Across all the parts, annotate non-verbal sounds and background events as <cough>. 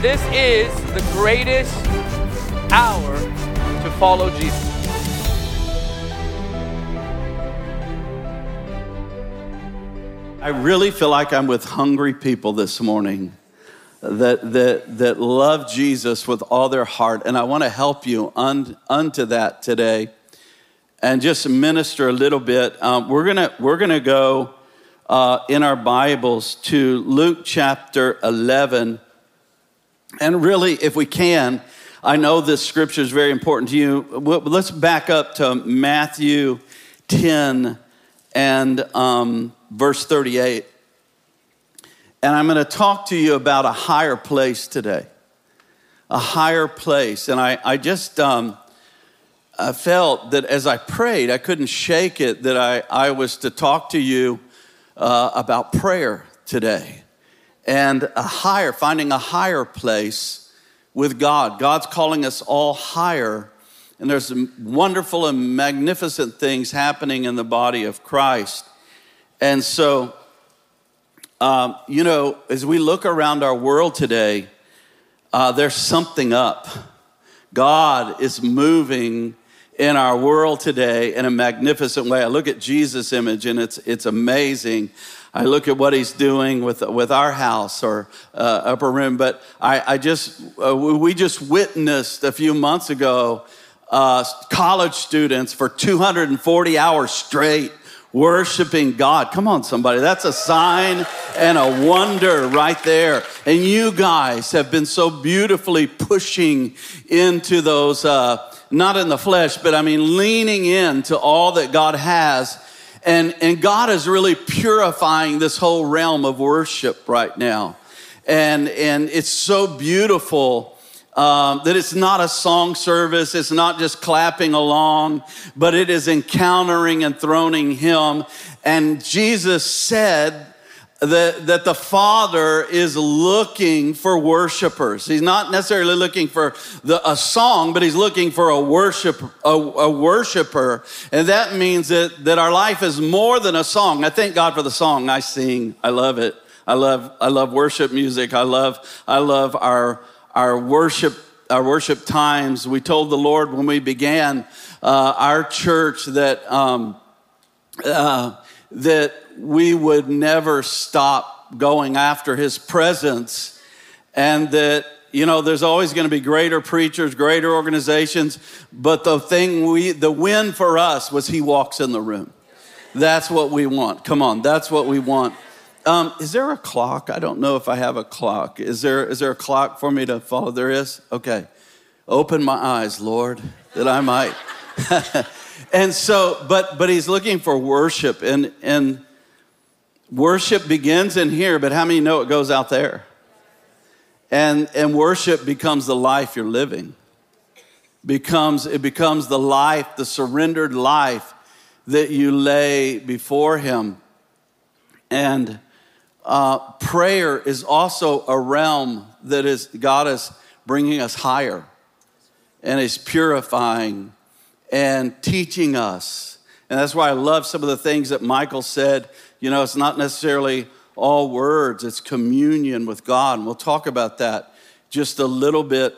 This is the greatest hour to follow Jesus. I really feel like I'm with hungry people this morning that, that, that love Jesus with all their heart. And I want to help you un, unto that today and just minister a little bit. Um, we're going we're gonna go uh, in our Bibles to Luke chapter 11. And really, if we can, I know this scripture is very important to you. Let's back up to Matthew 10 and um, verse 38. And I'm going to talk to you about a higher place today. A higher place. And I, I just um, I felt that as I prayed, I couldn't shake it that I, I was to talk to you uh, about prayer today and a higher, finding a higher place with God. God's calling us all higher. And there's wonderful and magnificent things happening in the body of Christ. And so, um, you know, as we look around our world today, uh, there's something up. God is moving in our world today in a magnificent way. I look at Jesus Image and it's, it's amazing. I look at what he's doing with, with our house or uh, upper room, but I, I just, uh, we just witnessed a few months ago uh, college students for 240 hours straight worshiping God. Come on, somebody. That's a sign and a wonder right there. And you guys have been so beautifully pushing into those, uh, not in the flesh, but I mean, leaning into all that God has. And, and God is really purifying this whole realm of worship right now. And, and it's so beautiful um, that it's not a song service, it's not just clapping along, but it is encountering and throning Him. And Jesus said, that, that the Father is looking for worshipers. He's not necessarily looking for the, a song, but he's looking for a worship a, a worshiper, and that means that that our life is more than a song. I thank God for the song I sing. I love it. I love I love worship music. I love I love our our worship, our worship times. We told the Lord when we began uh, our church that um, uh, that we would never stop going after His presence, and that you know there's always going to be greater preachers, greater organizations, but the thing we, the win for us was He walks in the room. That's what we want. Come on, that's what we want. Um, is there a clock? I don't know if I have a clock. Is there, is there a clock for me to follow? There is? Okay. Open my eyes, Lord, that I might. <laughs> and so, but, but he's looking for worship, and, and worship begins in here, but how many know it goes out there? And, and worship becomes the life you're living. Becomes, it becomes the life, the surrendered life that you lay before him. And uh, prayer is also a realm that is God is bringing us higher and is purifying and teaching us. And that's why I love some of the things that Michael said. You know, it's not necessarily all words, it's communion with God. And we'll talk about that just a little bit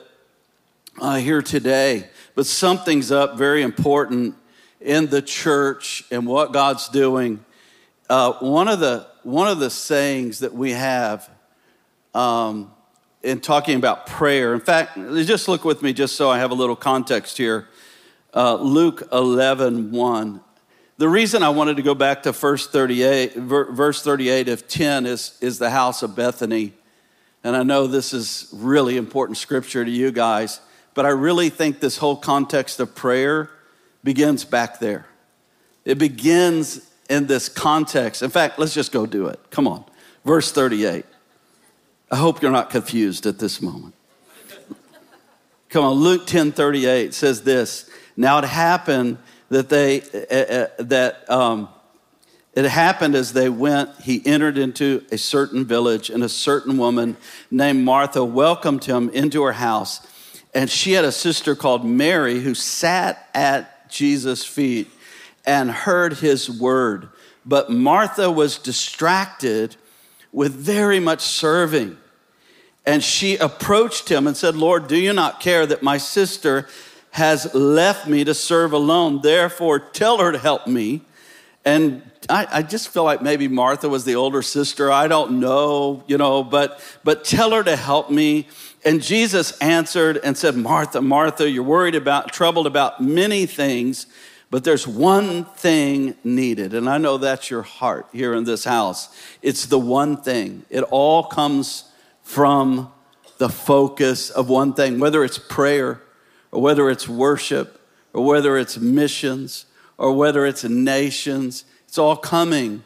uh, here today. But something's up very important in the church and what God's doing. Uh, one of the one of the sayings that we have um, in talking about prayer, in fact, just look with me just so I have a little context here. Uh, Luke 11, 1. The reason I wanted to go back to verse 38, verse 38 of 10 is, is the house of Bethany. And I know this is really important scripture to you guys, but I really think this whole context of prayer begins back there. It begins in this context. In fact, let's just go do it. Come on. Verse 38. I hope you're not confused at this moment. Come on, Luke 10 38 says this. Now it happened that they, uh, uh, that, um, it happened as they went, he entered into a certain village, and a certain woman named Martha welcomed him into her house. And she had a sister called Mary who sat at Jesus' feet and heard his word. But Martha was distracted with very much serving. And she approached him and said, Lord, do you not care that my sister has left me to serve alone? Therefore, tell her to help me. And I, I, just feel like maybe Martha was the older sister. I don't know, you know, but but tell her to help me. And Jesus answered and said, Martha, Martha, you're worried about, troubled about many things, but there's one thing needed. And I know that's your heart here in this house. It's the one thing. It all comes from the focus of one thing, whether it's prayer or whether it's worship or whether it's missions or whether it's nations. It's all coming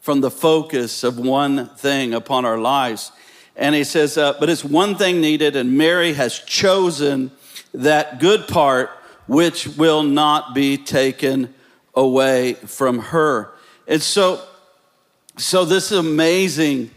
from the focus of one thing upon our lives. And he says, uh, but it's one thing needed, and Mary has chosen that good part which will not be taken away from her. And so, so this is amazing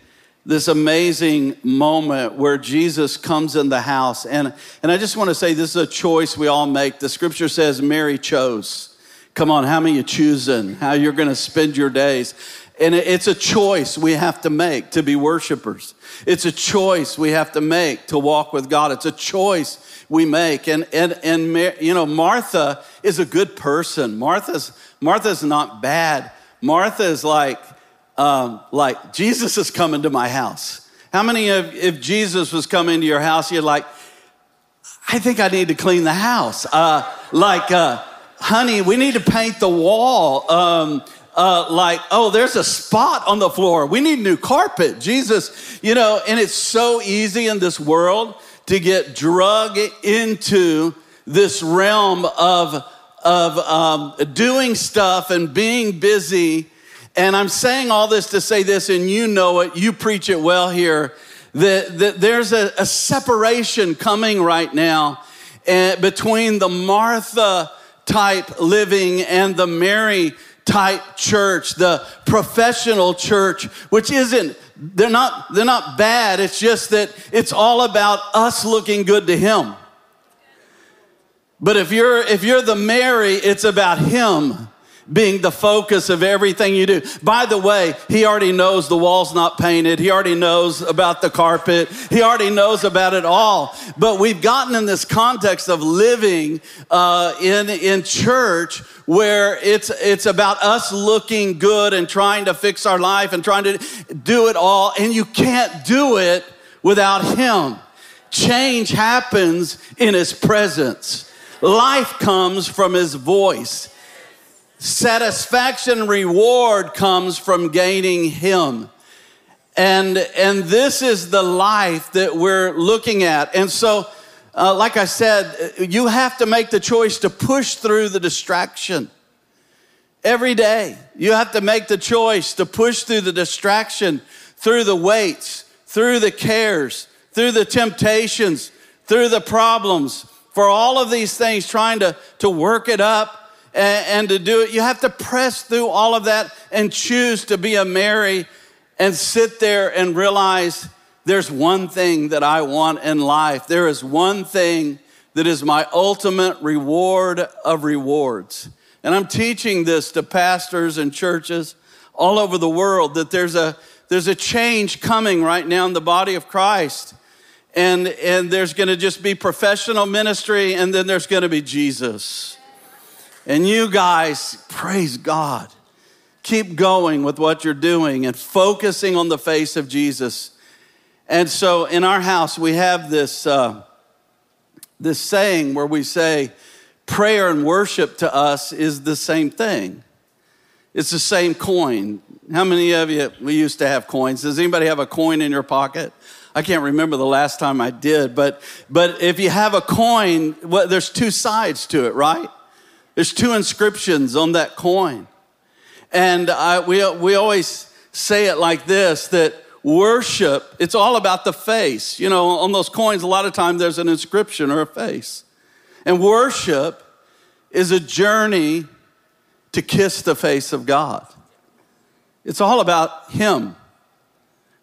this amazing moment where Jesus comes in the house. And, and I just want to say this is a choice we all make. The scripture says Mary chose. Come on, how many you choosing? How you're going to spend your days? And it's a choice we have to make to be worshipers. It's a choice we have to make to walk with God. It's a choice we make. And, and, and you know, Martha is a good person. Martha's, Martha's not bad. Martha is like, um, like Jesus is coming to my house. How many of if Jesus was coming to your house, you're like, I think I need to clean the house. Uh, like, uh, honey, we need to paint the wall. Um, uh, like, oh, there's a spot on the floor. We need new carpet. Jesus, you know, and it's so easy in this world to get drug into this realm of, of um, doing stuff and being busy and I'm saying all this to say this, and you know it, you preach it well here, that, that there's a, a separation coming right now uh, between the Martha type living and the Mary type church, the professional church, which isn't they're not they're not bad. It's just that it's all about us looking good to him. But if you're if you're the Mary, it's about him being the focus of everything you do. By the way, he already knows the wall's not painted. He already knows about the carpet. He already knows about it all. But we've gotten in this context of living uh, in, in church where it's, it's about us looking good and trying to fix our life and trying to do it all. And you can't do it without him. Change happens in his presence. Life comes from his voice. Satisfaction reward comes from gaining Him. And, and this is the life that we're looking at. And so, uh, like I said, you have to make the choice to push through the distraction. Every day, you have to make the choice to push through the distraction, through the weights, through the cares, through the temptations, through the problems, for all of these things, trying to, to work it up and, and to do it. You have to press through all of that and choose to be a Mary and sit there and realize there's one thing that I want in life. There is one thing that is my ultimate reward of rewards. And I'm teaching this to pastors and churches all over the world that there's a, there's a change coming right now in the body of Christ. And, and there's gonna just be professional ministry, and then there's gonna be Jesus. And you guys, praise God. Keep going with what you're doing and focusing on the face of Jesus. And so in our house, we have this, uh, this saying where we say, prayer and worship to us is the same thing. It's the same coin. How many of you, we used to have coins. Does anybody have a coin in your pocket? I can't remember the last time I did, but, but if you have a coin, well, there's two sides to it, right? There's two inscriptions on that coin. And I, we, we always say it like this that worship, it's all about the face. You know, on those coins, a lot of times there's an inscription or a face. And worship is a journey to kiss the face of God. It's all about Him.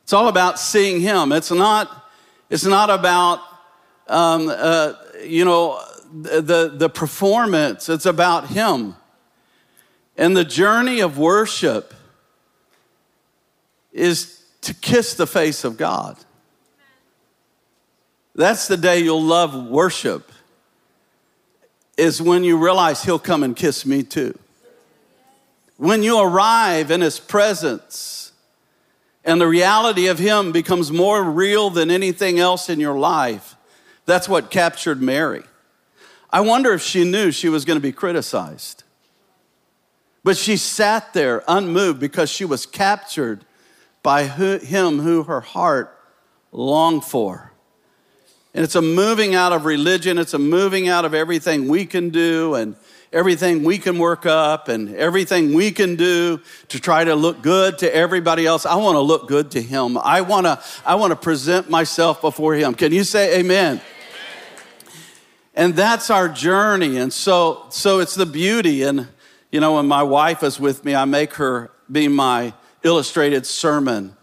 It's all about seeing Him. It's not, it's not about, um, uh, you know, the, the performance, it's about Him. And the journey of worship is to kiss the face of God. That's the day you'll love worship, is when you realize He'll come and kiss me too. When you arrive in His presence and the reality of Him becomes more real than anything else in your life, that's what captured Mary. I wonder if she knew she was going to be criticized. But she sat there unmoved because she was captured by who, him who her heart longed for. And it's a moving out of religion, it's a moving out of everything we can do and everything we can work up and everything we can do to try to look good to everybody else. I want to look good to him. I want to I want to present myself before him. Can you say amen? And that's our journey. And so so it's the beauty and you know when my wife is with me, I make her be my illustrated sermon.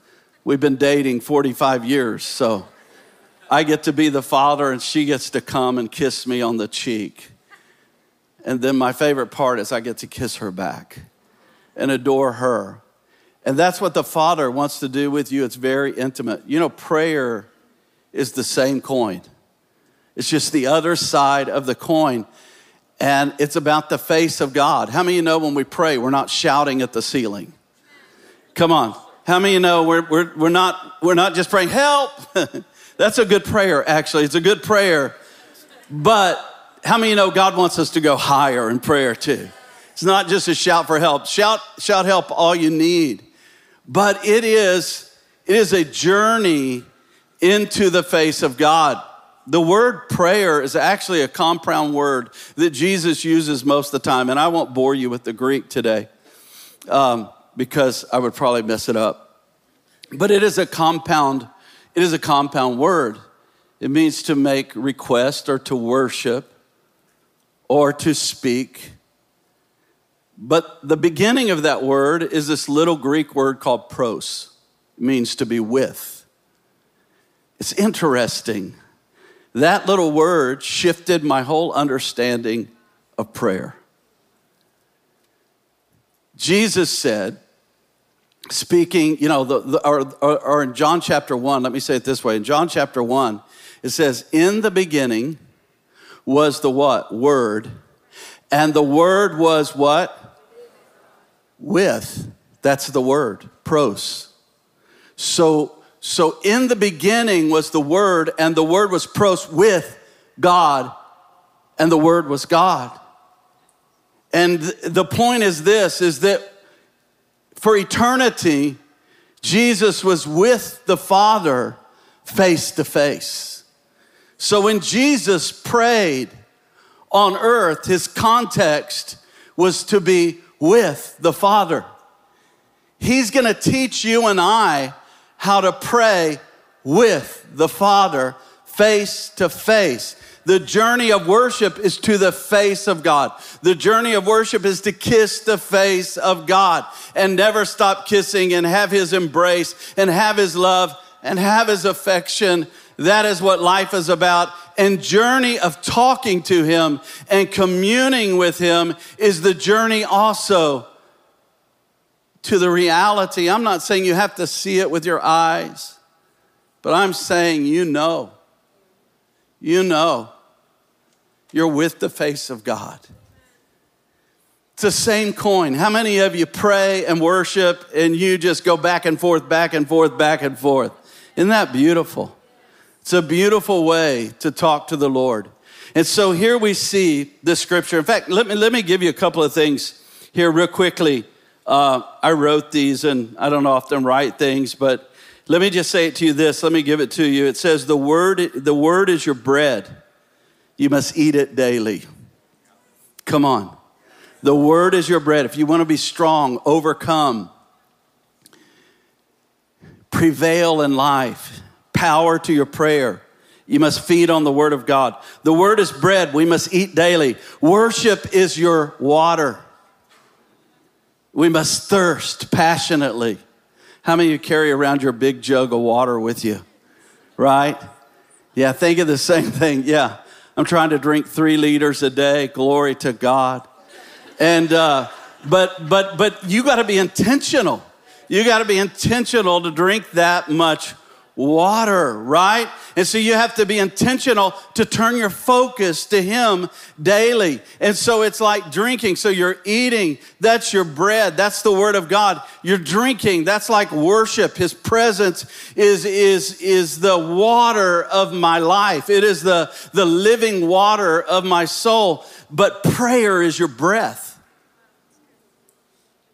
We've been dating 45 years, so I get to be the father and she gets to come and kiss me on the cheek. And then my favorite part is I get to kiss her back and adore her. And that's what the Father wants to do with you. It's very intimate. You know, prayer is the same coin, it's just the other side of the coin. And it's about the face of God. How many of you know when we pray, we're not shouting at the ceiling? Come on. How many of you know we're, we're, we're, not, we're not just praying, help? <laughs> That's a good prayer, actually. It's a good prayer. But how many you know God wants us to go higher in prayer too? It's not just a shout for help. Shout, shout help all you need. But it is, it is a journey into the face of God. The word prayer is actually a compound word that Jesus uses most of the time. And I won't bore you with the Greek today um, because I would probably mess it up. But it is a compound it is a compound word. It means to make request or to worship or to speak. But the beginning of that word is this little Greek word called pros. It means to be with. It's interesting. That little word shifted my whole understanding of prayer. Jesus said, speaking, you know, the, the, or, or, or in John chapter 1, let me say it this way. In John chapter 1, it says, In the beginning was the what? Word. And the word was what? With. That's the word, pros. So, so in the beginning was the word, and the word was pros with God, and the word was God. And the point is this is that for eternity, Jesus was with the Father face to face. So when Jesus prayed on earth, his context was to be with the Father. He's gonna teach you and I how to pray with the Father face to face. The journey of worship is to the face of God. The journey of worship is to kiss the face of God and never stop kissing and have His embrace and have His love and have His affection. That is what life is about. And journey of talking to Him and communing with Him is the journey also to the reality. I'm not saying you have to see it with your eyes, but I'm saying you know. You know you're with the face of God. It's the same coin. How many of you pray and worship and you just go back and forth, back and forth, back and forth? Isn't that beautiful? It's a beautiful way to talk to the Lord. And so here we see the scripture. In fact, let me, let me give you a couple of things here, real quickly. Uh, I wrote these, and I don't often write things, but let me just say it to you this. Let me give it to you. It says, The word, the word is your bread. You must eat it daily. Come on. The word is your bread. If you want to be strong, overcome, prevail in life, power to your prayer. You must feed on the word of God. The word is bread. We must eat daily. Worship is your water. We must thirst passionately. How many of you carry around your big jug of water with you? Right? Yeah, think of the same <laughs> thing. Yeah. I'm trying to drink three liters a day. Glory to God. And, uh, but, but, but you got to be intentional. You got to be intentional to drink that much water, right? And so you have to be intentional to turn your focus to Him daily. And so it's like drinking. So you're eating, that's your bread, that's the Word of God. You're drinking, that's like worship. His presence is, is, is the water of my life, it is the, the living water of my soul. But prayer is your breath.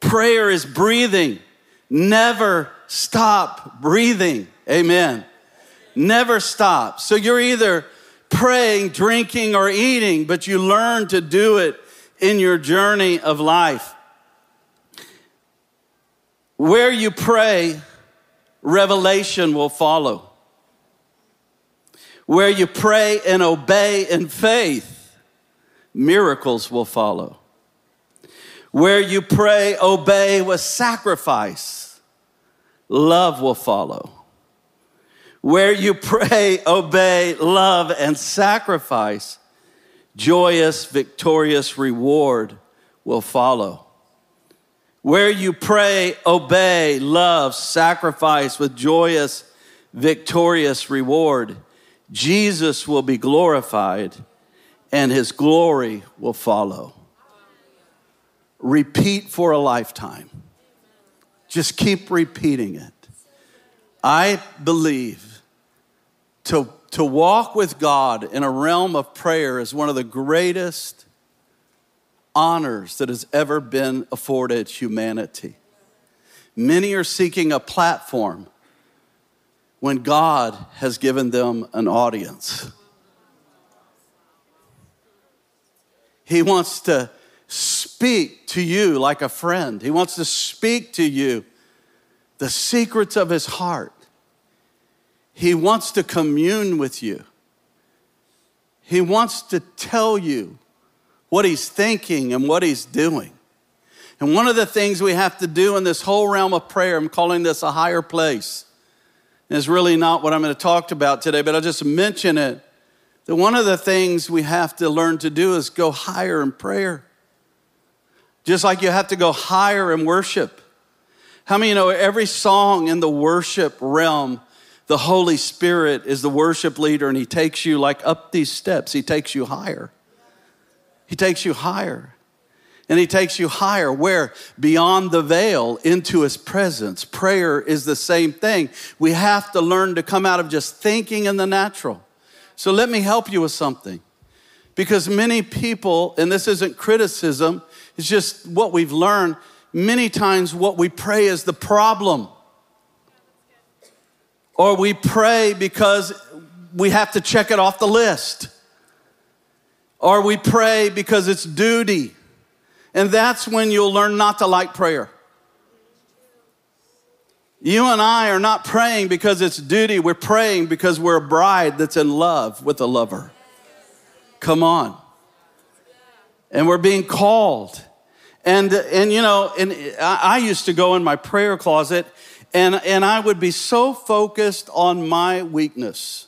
Prayer is breathing. Never stop breathing. Amen. Never stop. So you're either praying, drinking, or eating, but you learn to do it in your journey of life. Where you pray, revelation will follow. Where you pray and obey in faith, miracles will follow. Where you pray, obey with sacrifice, love will follow. Where you pray, <laughs> obey, love, and sacrifice, joyous, victorious reward will follow. Where you pray, obey, love, sacrifice with joyous, victorious reward, Jesus will be glorified and his glory will follow. Repeat for a lifetime. Just keep repeating it. I believe to, to walk with God in a realm of prayer is one of the greatest honors that has ever been afforded humanity. Many are seeking a platform when God has given them an audience. He wants to speak to you like a friend. He wants to speak to you the secrets of his heart. He wants to commune with you. He wants to tell you what he's thinking and what he's doing. And one of the things we have to do in this whole realm of prayer, I'm calling this a higher place. It's really not what I'm going to talk about today, but I'll just mention it. That one of the things we have to learn to do is go higher in prayer. Just like you have to go higher in worship. How many you know every song in the worship realm, the Holy Spirit is the worship leader and he takes you like up these steps, he takes you higher. He takes you higher. And he takes you higher, where? Beyond the veil into his presence. Prayer is the same thing. We have to learn to come out of just thinking in the natural. So let me help you with something. Because many people, and this isn't criticism, it's just what we've learned. Many times, what we pray is the problem. Or we pray because we have to check it off the list. Or we pray because it's duty. And that's when you'll learn not to like prayer. You and I are not praying because it's duty. We're praying because we're a bride that's in love with a lover. Come on. And we're being called. And, and you know, and I used to go in my prayer closet and, and I would be so focused on my weakness.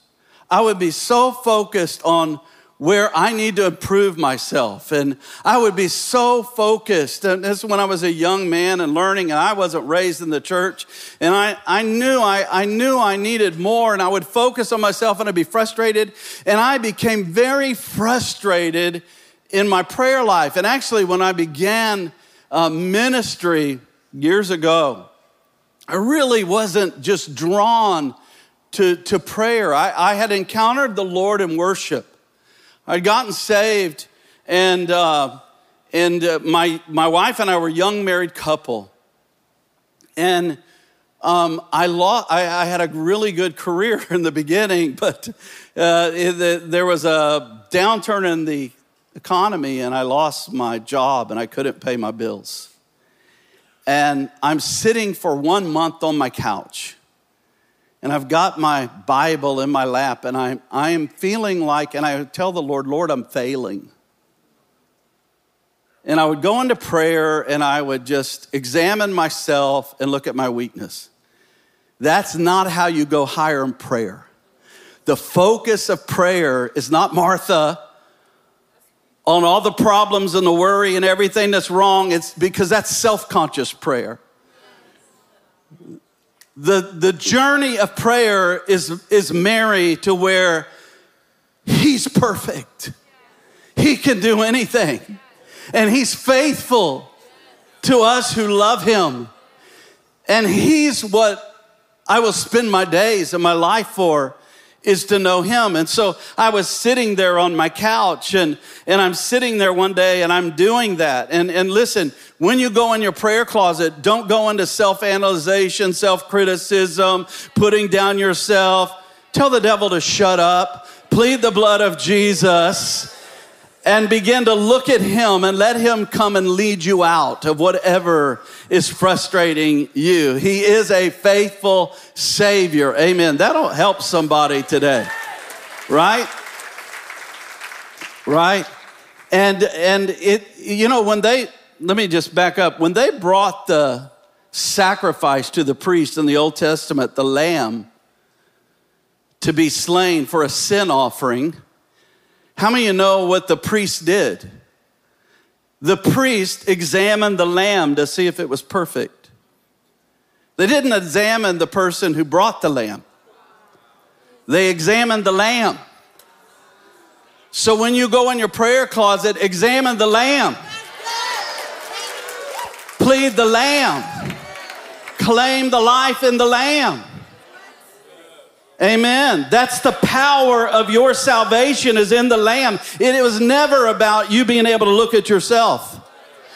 I would be so focused on where I need to improve myself. And I would be so focused. And this is when I was a young man and learning, and I wasn't raised in the church. And I, I knew I, I knew I needed more, and I would focus on myself and I'd be frustrated. And I became very frustrated in my prayer life. And actually, when I began uh, ministry years ago, I really wasn't just drawn to, to prayer. I, I had encountered the Lord in worship. I'd gotten saved, and, uh, and uh, my, my wife and I were a young married couple. And um, I, lost, I, I, had a really good career <laughs> in the beginning, but uh, there was a downturn in the economy and I lost my job and I couldn't pay my bills. And I'm sitting for one month on my couch and I've got my Bible in my lap and I'm, I'm feeling like, and I tell the Lord, Lord, I'm failing. And I would go into prayer and I would just examine myself and look at my weakness. That's not how you go higher in prayer. The focus of prayer is not Martha on all the problems and the worry and everything that's wrong, it's because that's self conscious prayer. the, the journey of prayer is, is Mary to where he's perfect. He can do anything. And he's faithful to us who love him. And he's what I will spend my days and my life for is to know him. And so I was sitting there on my couch and, and I'm sitting there one day and I'm doing that. And, and listen, when you go in your prayer closet, don't go into self analyzation, self criticism, putting down yourself. Tell the devil to shut up. Plead the blood of Jesus and begin to look at him and let him come and lead you out of whatever is frustrating you. He is a faithful Savior. Amen. That'll help somebody today. Right? Right? And and it you know when they let me just back up. When they brought the sacrifice to the priest in the Old Testament, the lamb to be slain for a sin offering, how many of you know what the priest did? The priest examined the lamb to see if it was perfect. They didn't examine the person who brought the lamb, they examined the lamb. So when you go in your prayer closet, examine the lamb. Plead the lamb. Claim the life in the lamb. Amen. That's the power of your salvation is in the Lamb. It, was never about you being able to look at yourself.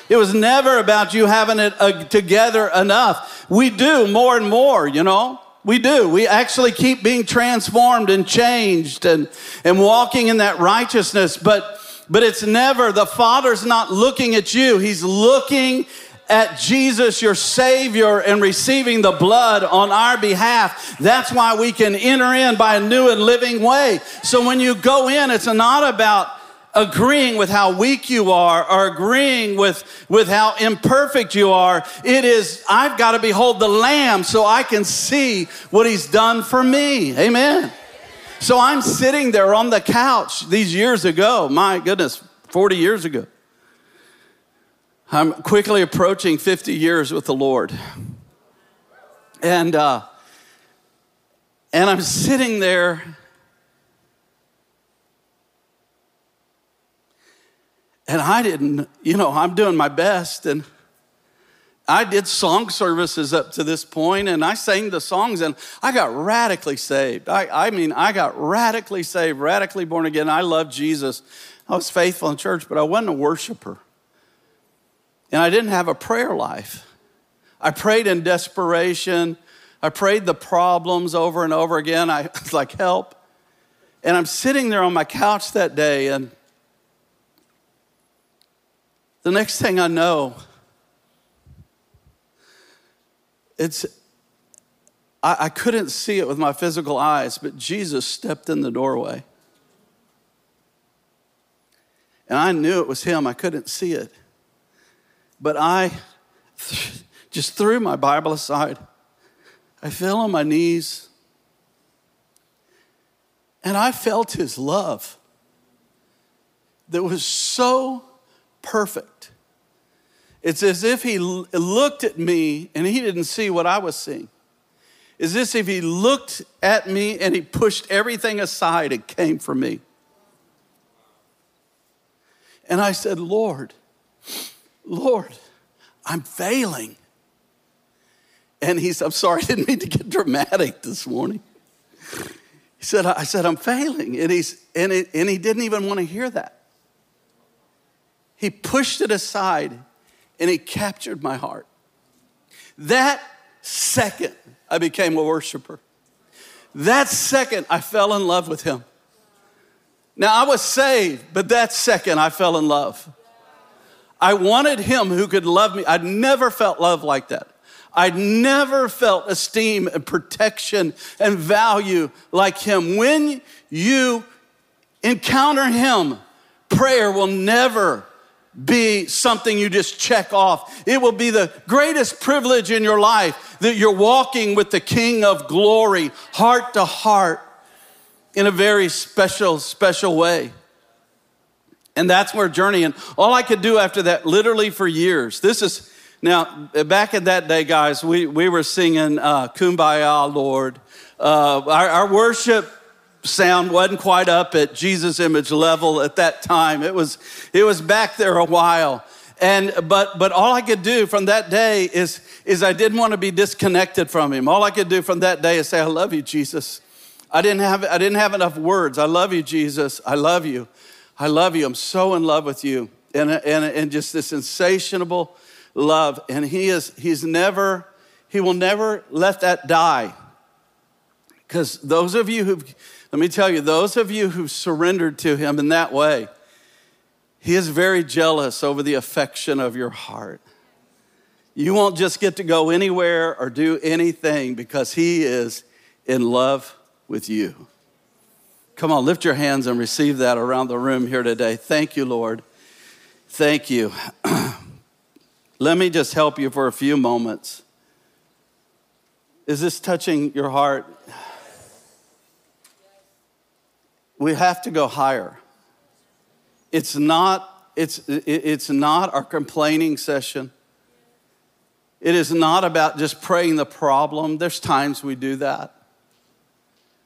It was never about you having it uh, together enough. We do more and more, you know. We do. We actually keep being transformed and changed and, and walking in that righteousness. But, but it's never, the Father's not looking at you. He's looking at Jesus, your Savior, and receiving the blood on our behalf. That's why we can enter in by a new and living way. So when you go in, it's not about agreeing with how weak you are or agreeing with, with how imperfect you are. It is, I've got to behold the Lamb so I can see what He's done for me. Amen. So I'm sitting there on the couch these years ago, my goodness, 40 years ago. I'm quickly approaching 50 years with the Lord. And, uh, and I'm sitting there. And I didn't, you know, I'm doing my best. And I did song services up to this point, and I sang the songs, and I got radically saved. I, I mean, I got radically saved, radically born again. I love Jesus. I was faithful in church, but I wasn't a worshiper and I didn't have a prayer life. I prayed in desperation. I prayed the problems over and over again. I <laughs> was like, help. And I'm sitting there on my couch that day, and the next thing I know, it's I, I couldn't see it with my physical eyes, but Jesus stepped in the doorway. And I knew it was him. I couldn't see it. But I <laughs> just threw my Bible aside. I fell on my knees and I felt his love that was so perfect. It's as if he looked at me and he didn't see what I was seeing. It's as if he looked at me and he pushed everything aside and came for me. And I said, Lord, Lord, I'm failing. And he's, I'm sorry, I didn't mean to get dramatic this morning. He said, I said, I'm failing. And, he's, and, it, and he didn't even want to hear that. He pushed it aside and he captured my heart. That second, I became a worshiper. That second, I fell in love with him. Now, I was saved, but that second, I fell in love. I wanted him who could love me. I'd never felt love like that. I'd never felt esteem and protection and value like him. When you encounter him, prayer will never be something you just check off. It will be the greatest privilege in your life that you're walking with the King of glory, heart to heart, in a very special, special way. And that's where journeying. All I could do after that, literally for years, this is Now, back in that day, guys, we, we were singing uh, Kumbaya, Lord. Uh, our, our worship sound wasn't quite up at Jesus Image level at that time. It was, it was back there a while. And but but all I could do from that day is is I didn't want to be disconnected from him. All I could do from that day is say, I love you, Jesus. I didn't have I didn't have enough words. I love you, Jesus. I love you. I love you. I'm so in love with you. And, and, and just this insatiable love. And he is he's never, he will never let that die. Because those of you who've, let me tell you, those of you who've surrendered to him in that way, he is very jealous over the affection of your heart. You won't just get to go anywhere or do anything because He is in love with you. Come on, lift your hands and receive that around the room here today. Thank you, Lord. Thank you. <clears throat> Let me just help you for a few moments. Is this touching your heart? We have to go higher. It's not, it's, it's not our complaining session. It is not about just praying the problem. There's times we do that.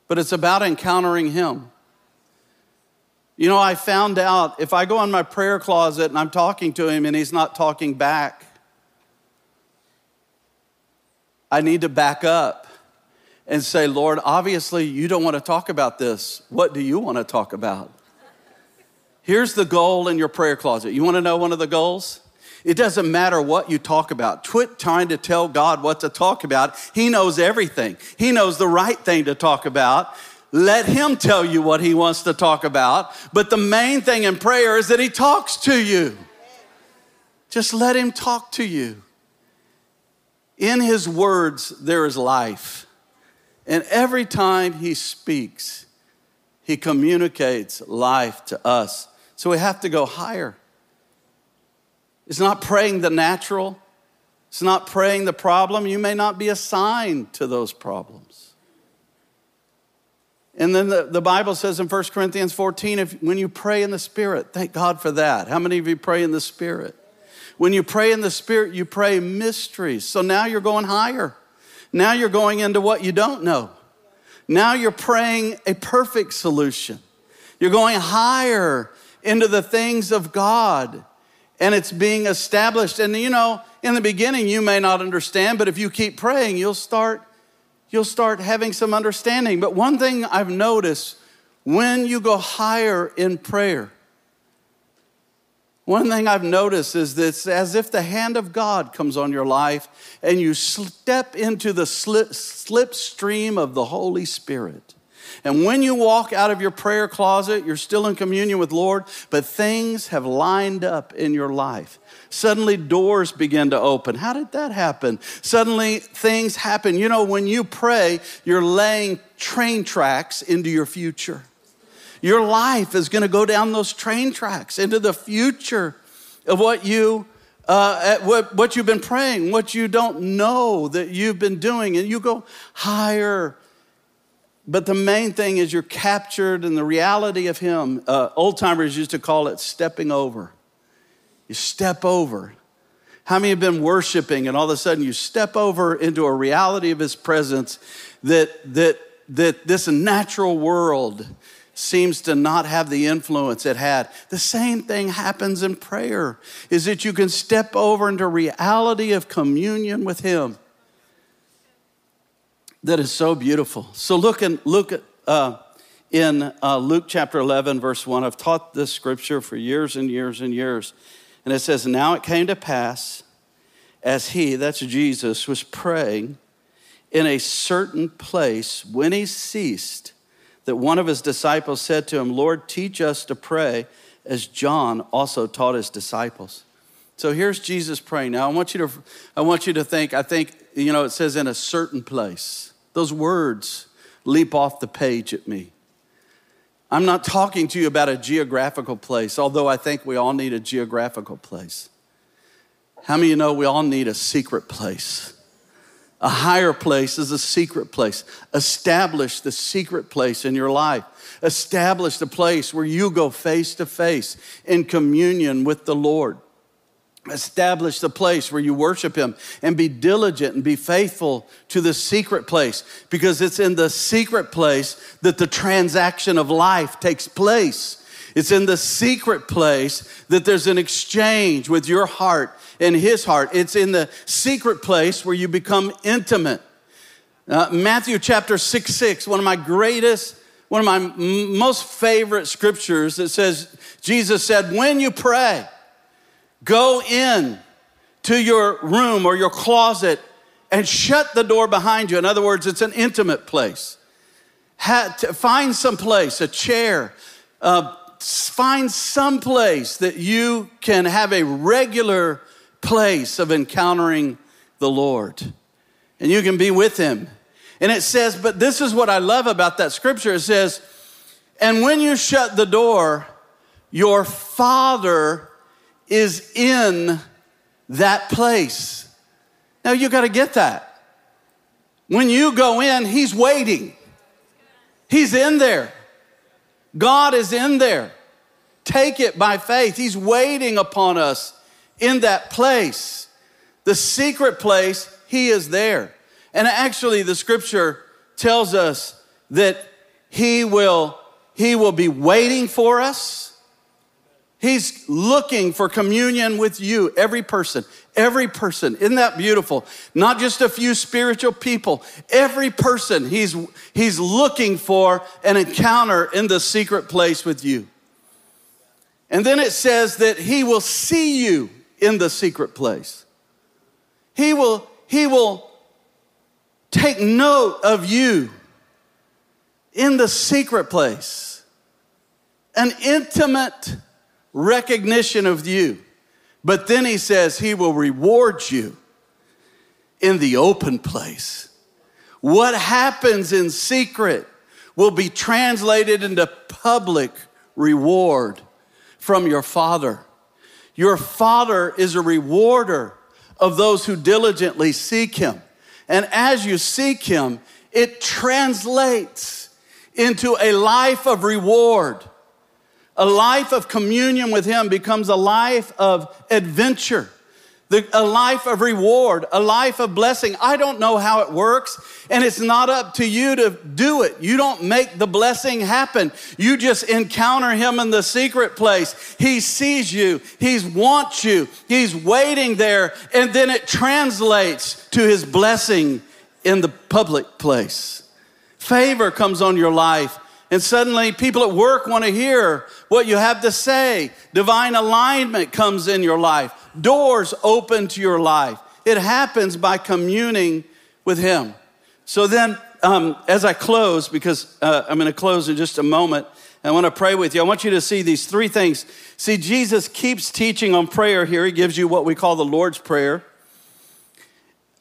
But it's about encountering Him. You know, I found out if I go in my prayer closet and I'm talking to Him and He's not talking back, I need to back up and say, Lord, obviously you don't want to talk about this. What do you want to talk about? Here's the goal in your prayer closet. You want to know one of the goals? It doesn't matter what you talk about. Quit trying to tell God what to talk about. He knows everything, He knows the right thing to talk about. Let Him tell you what He wants to talk about. But the main thing in prayer is that He talks to you. Just let Him talk to you. In His words, there is life. And every time He speaks, He communicates life to us. So we have to go higher. It's not praying the natural, it's not praying the problem. You may not be assigned to those problems. And then the, the Bible says in 1 Corinthians 14, if, when you pray in the Spirit, thank God for that. How many of you pray in the Spirit? When you pray in the Spirit, you pray mysteries. So now you're going higher. Now you're going into what you don't know. Now you're praying a perfect solution. You're going higher into the things of God and it's being established. And you know, in the beginning, you may not understand, but if you keep praying, you'll start, you'll start having some understanding. But one thing I've noticed when you go higher in prayer, one thing I've noticed is this as if the hand of God comes on your life and you step into the slip, slipstream of the Holy Spirit. And when you walk out of your prayer closet, you're still in communion with Lord, but things have lined up in your life. Suddenly doors begin to open. How did that happen? Suddenly things happen. You know, when you pray, you're laying train tracks into your future. Your life is going to go down those train tracks into the future of what you uh, what, what you've been praying, what you don't know that you've been doing, and you go higher but the main thing is you're captured in the reality of Him. Uh, old timers used to call it stepping over. You step over. How many have been worshiping and all of a sudden you step over into a reality of His presence that, that, that this natural world seems to not have the influence it had. The same thing happens in prayer, is that you can step over into reality of communion with Him that is so beautiful. So look in, look uh, in uh, Luke chapter 11, verse 1. I've taught this scripture for years and years and years. And it says, Now it came to pass as he, that's Jesus, was praying in a certain place when he ceased, that one of his disciples said to him, Lord, teach us to pray as John also taught his disciples. So here's Jesus praying. Now I want you to I want you to think, I think, you know, it says in a certain place. Those words leap off the page at me. I'm not talking to you about a geographical place, although I think we all need a geographical place. How many of you know we all need a secret place? A higher place is a secret place. Establish the secret place in your life. Establish the place where you go face to face in communion with the Lord. Establish the place where you worship him and be diligent and be faithful to the secret place because it's in the secret place that the transaction of life takes place. It's in the secret place that there's an exchange with your heart and his heart. It's in the secret place where you become intimate. Uh, Matthew chapter 6 6, one of my greatest, one of my m- most favorite scriptures that says, Jesus said, When you pray, go in to your room or your closet and shut the door behind you. In other words, it's an intimate place. find some place, a chair, uh, find some place that you can have a regular place of encountering the Lord. And you can be with Him. And it says, but this is what I love about that scripture. It says, and when you shut the door, your Father is in that place. Now you got to get that. When you go in, He's waiting, He's in there. God is in there. Take it by faith. He's waiting upon us in that place. The secret place, He is there. And actually, the scripture tells us that He will, he will be waiting for us. He's looking for communion with you, every person, every person. Isn't that beautiful? Not just a few spiritual people, every person. He's, he's looking for an encounter in the secret place with you. And then it says that he will see you in the secret place. He will, he will take note of you in the secret place. An intimate recognition of you. But then he says he will reward you in the open place. What happens in secret will be translated into public reward from your Father. Your Father is a rewarder of those who diligently seek Him. And as you seek Him, it translates into a life of reward. A life of communion with Him becomes a life of adventure, a life of reward, a life of blessing. I don't know how it works, and it's not up to you to do it. You don't make the blessing happen. You just encounter Him in the secret place. He sees you, He wants you, He's waiting there, and then it translates to His blessing in the public place. Favor comes on your life and suddenly people at work want to hear what you have to say. Divine alignment comes in your life, doors open to your life. It happens by communing with Him. So then, um, as I close, because uh, I'm going to close in just a moment, I want to pray with you. I want you to see these three things. See, Jesus keeps teaching on prayer here. He gives you what we call the Lord's Prayer.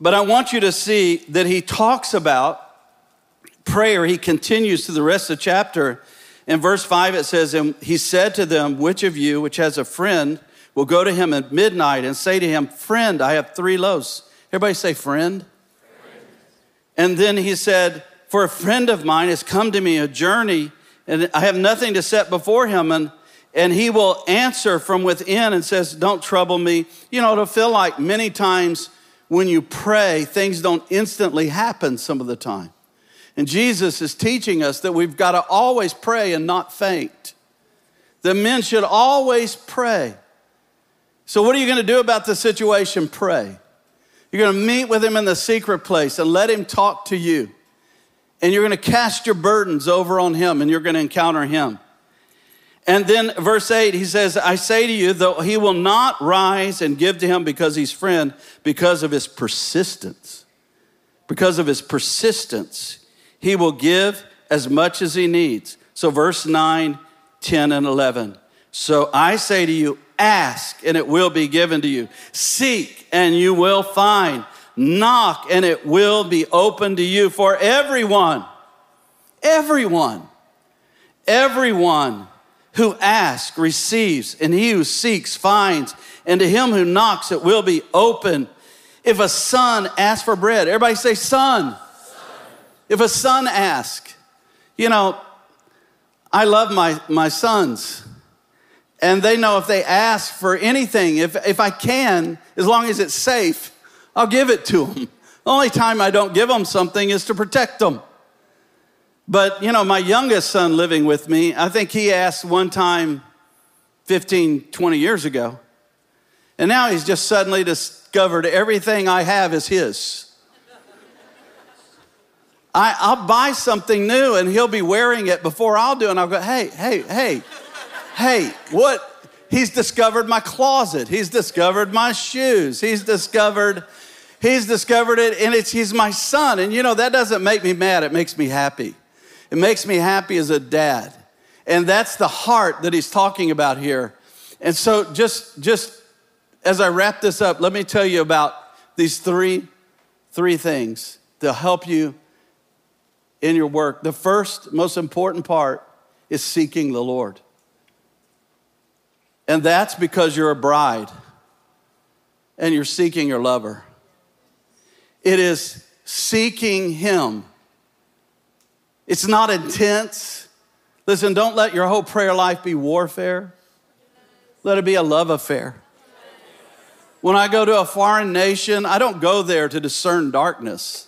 But I want you to see that he talks about prayer, he continues to the rest of the chapter. In verse 5, it says, And he said to them, Which of you, which has a friend, will go to him at midnight and say to him, Friend, I have three loaves. Everybody say, Friend. And then he said, For a friend of mine has come to me a journey, and I have nothing to set before him. And and he will answer from within and says, Don't trouble me. You know, it'll feel like many times when you pray, things don't instantly happen some of the time. And Jesus is teaching us that we've got to always pray and not faint. that men should always pray. So, what are you going to do about the situation? Pray. You're going to meet with him in the secret place and let him talk to you. And you're going to cast your burdens over on him and you're going to encounter him. And then, verse 8, he says, I say to you, though he will not rise and give to him because he's friend, because of his persistence. Because of his persistence, he will give as much as he needs. So, verse 9, 10, and 11. So I say to you, ask and it will be given to you. Seek and you will find. Knock and it will be open to you for everyone. Everyone. Everyone who asks receives, and he who seeks finds, and to him who knocks it will be open. If a son asks for bread, everybody say, son. If a son asks, you know, I love my, my sons. And they know if they ask for anything, if, if I can, as long as it's safe, I'll give it to them. The only time I don't give them something is to protect them. But, you know, my youngest son living with me, I think he asked one time 15, 20 years ago. And now he's just suddenly discovered everything I have is his. I, will buy something new and he'll be wearing it before I'll do, and I'll go, hey, hey, hey, hey, what? He's discovered my closet. He's discovered my shoes. He's discovered, he's discovered it, and it's he's my son. And you know, that doesn't make me mad, it makes me happy. It makes me happy as a dad. And that's the heart that he's talking about here. And so just just as I wrap this up, let me tell you about these three three things to help you in your work. The first most important part is seeking the Lord. And that's because you're a bride and you're seeking your lover. It is seeking him. It's not intense. Listen, don't let your whole prayer life be warfare. Let it be a love affair. When I go to a foreign nation, I don't go there to discern darkness.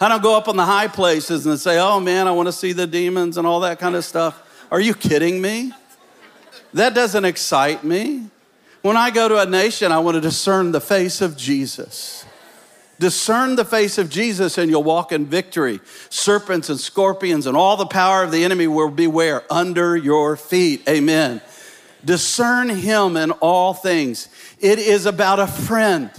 I don't go up on the high places and say, oh man, I want to see the demons and all that kind of stuff. Are you kidding me? That doesn't excite me. When I go to a nation, I want to discern the face of Jesus. Discern the face of Jesus and you'll walk in victory. Serpents and scorpions and all the power of the enemy will be where? Under your feet. Amen. Discern him in all things. It is about a friend.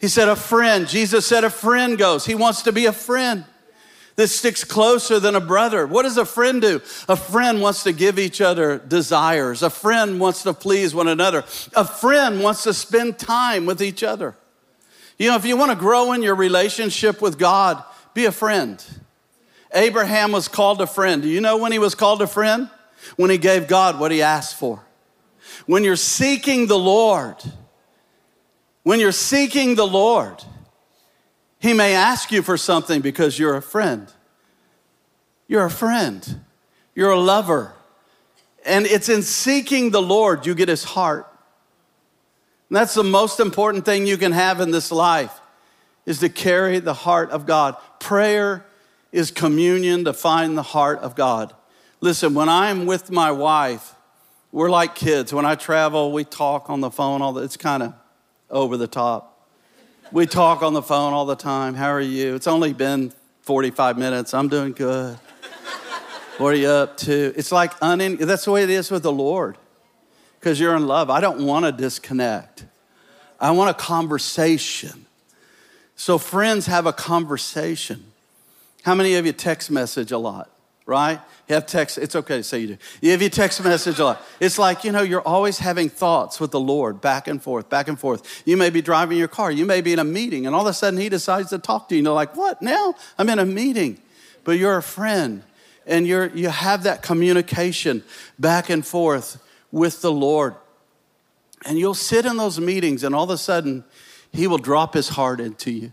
He said, a friend. Jesus said, a friend goes. He wants to be a friend that sticks closer than a brother. What does a friend do? A friend wants to give each other desires. A friend wants to please one another. A friend wants to spend time with each other. You know, if you want to grow in your relationship with God, be a friend. Abraham was called a friend. Do you know when he was called a friend? When he gave God what he asked for. When you're seeking the Lord, when you're seeking the Lord, he may ask you for something because you're a friend. You're a friend. You're a lover. And it's in seeking the Lord you get his heart. And that's the most important thing you can have in this life is to carry the heart of God. Prayer is communion to find the heart of God. Listen, when I'm with my wife, we're like kids. When I travel, we talk on the phone all the, it's kind of over the top. We talk on the phone all the time. How are you? It's only been 45 minutes. I'm doing good. What are you up to? It's like unin- that's the way it is with the Lord. Because you're in love. I don't want to disconnect. I want a conversation. So friends have a conversation. How many of you text message a lot? Right? You have text, it's okay to say you do. You have your text message a lot. It's like, you know, you're always having thoughts with the Lord back and forth, back and forth. You may be driving your car, you may be in a meeting, and all of a sudden he decides to talk to you. And you're like, what now? I'm in a meeting. But you're a friend, and you're, you have that communication back and forth with the Lord. And you'll sit in those meetings, and all of a sudden, he will drop his heart into you.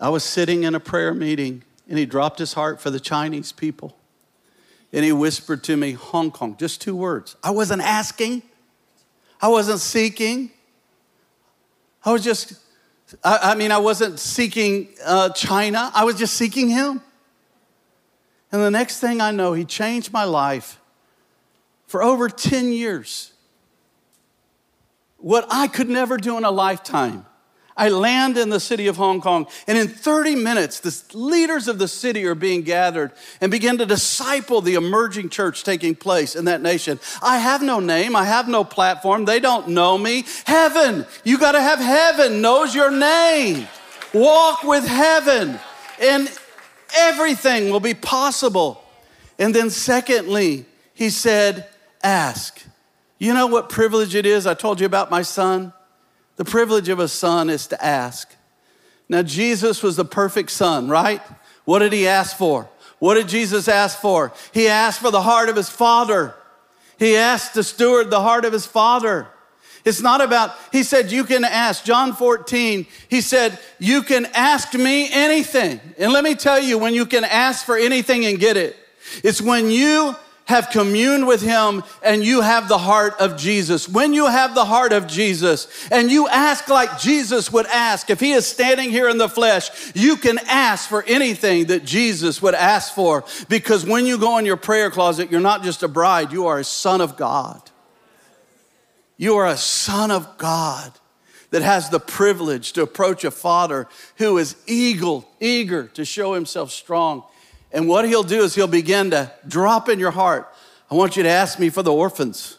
I was sitting in a prayer meeting and he dropped his heart for the Chinese people. And he whispered to me, Hong Kong, just two words. I wasn't asking, I wasn't seeking. I was just, I, I mean, I wasn't seeking uh, China, I was just seeking him. And the next thing I know, he changed my life for over 10 years. What I could never do in a lifetime. I land in the city of Hong Kong, and in 30 minutes, the leaders of the city are being gathered and begin to disciple the emerging church taking place in that nation. I have no name, I have no platform, they don't know me. Heaven, you got to have heaven knows your name. Walk with heaven, and everything will be possible. And then, secondly, he said, Ask. You know what privilege it is? I told you about my son. The privilege of a son is to ask. Now, Jesus was the perfect son, right? What did he ask for? What did Jesus ask for? He asked for the heart of his father. He asked to steward the heart of his father. It's not about, he said, you can ask. John 14, he said, you can ask me anything. And let me tell you, when you can ask for anything and get it, it's when you have communed with him and you have the heart of Jesus. When you have the heart of Jesus and you ask like Jesus would ask, if he is standing here in the flesh, you can ask for anything that Jesus would ask for because when you go in your prayer closet, you're not just a bride, you are a son of God. You are a son of God that has the privilege to approach a father who is eager, eager to show himself strong and what he'll do is he'll begin to drop in your heart. I want you to ask me for the orphans.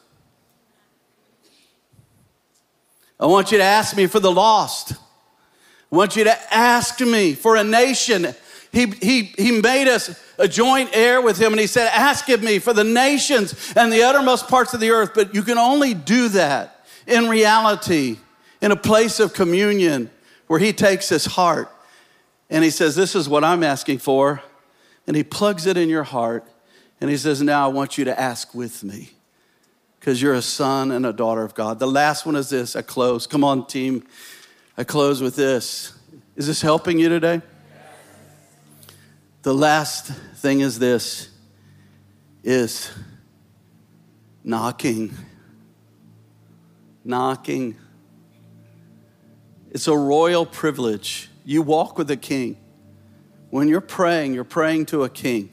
I want you to ask me for the lost. I want you to ask me for a nation. He, he, he made us a joint heir with him, and he said, Ask of me for the nations and the uttermost parts of the earth. But you can only do that in reality, in a place of communion where he takes his heart and he says, This is what I'm asking for and he plugs it in your heart and he says, Now I want you to ask with me because you're a son and a daughter of God. The last one is this I close. Come on, team. I close with this. Is this helping you today? The last thing is this is knocking. Knocking. It's a royal privilege. You walk with the king. When you're praying, you're praying to a king.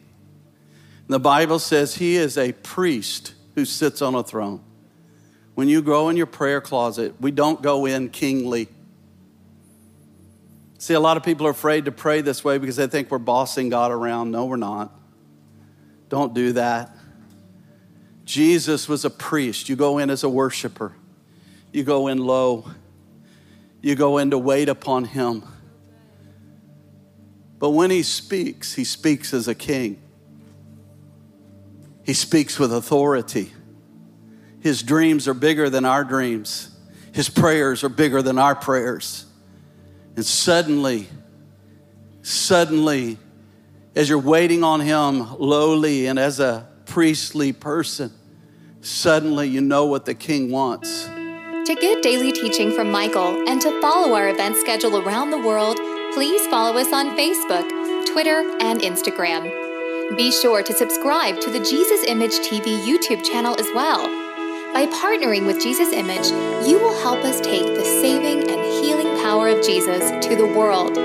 The Bible says he is a priest who sits on a throne. When you go in your prayer closet, we don't go in kingly. See, a lot of people are afraid to pray this way because they think we're bossing God around. No, we're not. Don't do that. Jesus was a priest. You go in as a worshiper, you go in low, you go in to wait upon him. But when he speaks, he speaks as a king. He speaks with authority. His dreams are bigger than our dreams. His prayers are bigger than our prayers. And suddenly, suddenly, as you're waiting on him lowly and as a priestly person, suddenly you know what the king wants. To get daily teaching from Michael and to follow our event schedule around the world, please follow us on Facebook, Twitter, and Instagram. Be sure to subscribe to the Jesus Image TV YouTube channel as well. By partnering with Jesus Image, you will help us take the saving and healing power of Jesus to the world.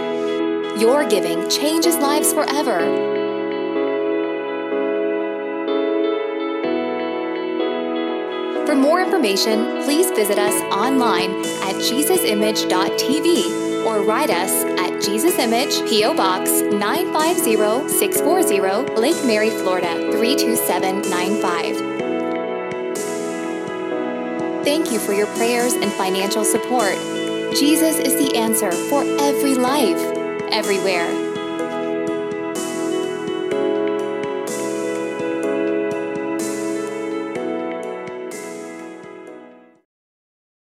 Your giving changes lives forever. For more information, please visit us online at jesusimage.tv or write us at Jesus Image, P.O. Box 950640, Lake Mary, Florida 32795. Thank you for your prayers and financial support. Jesus is the answer for every life, everywhere.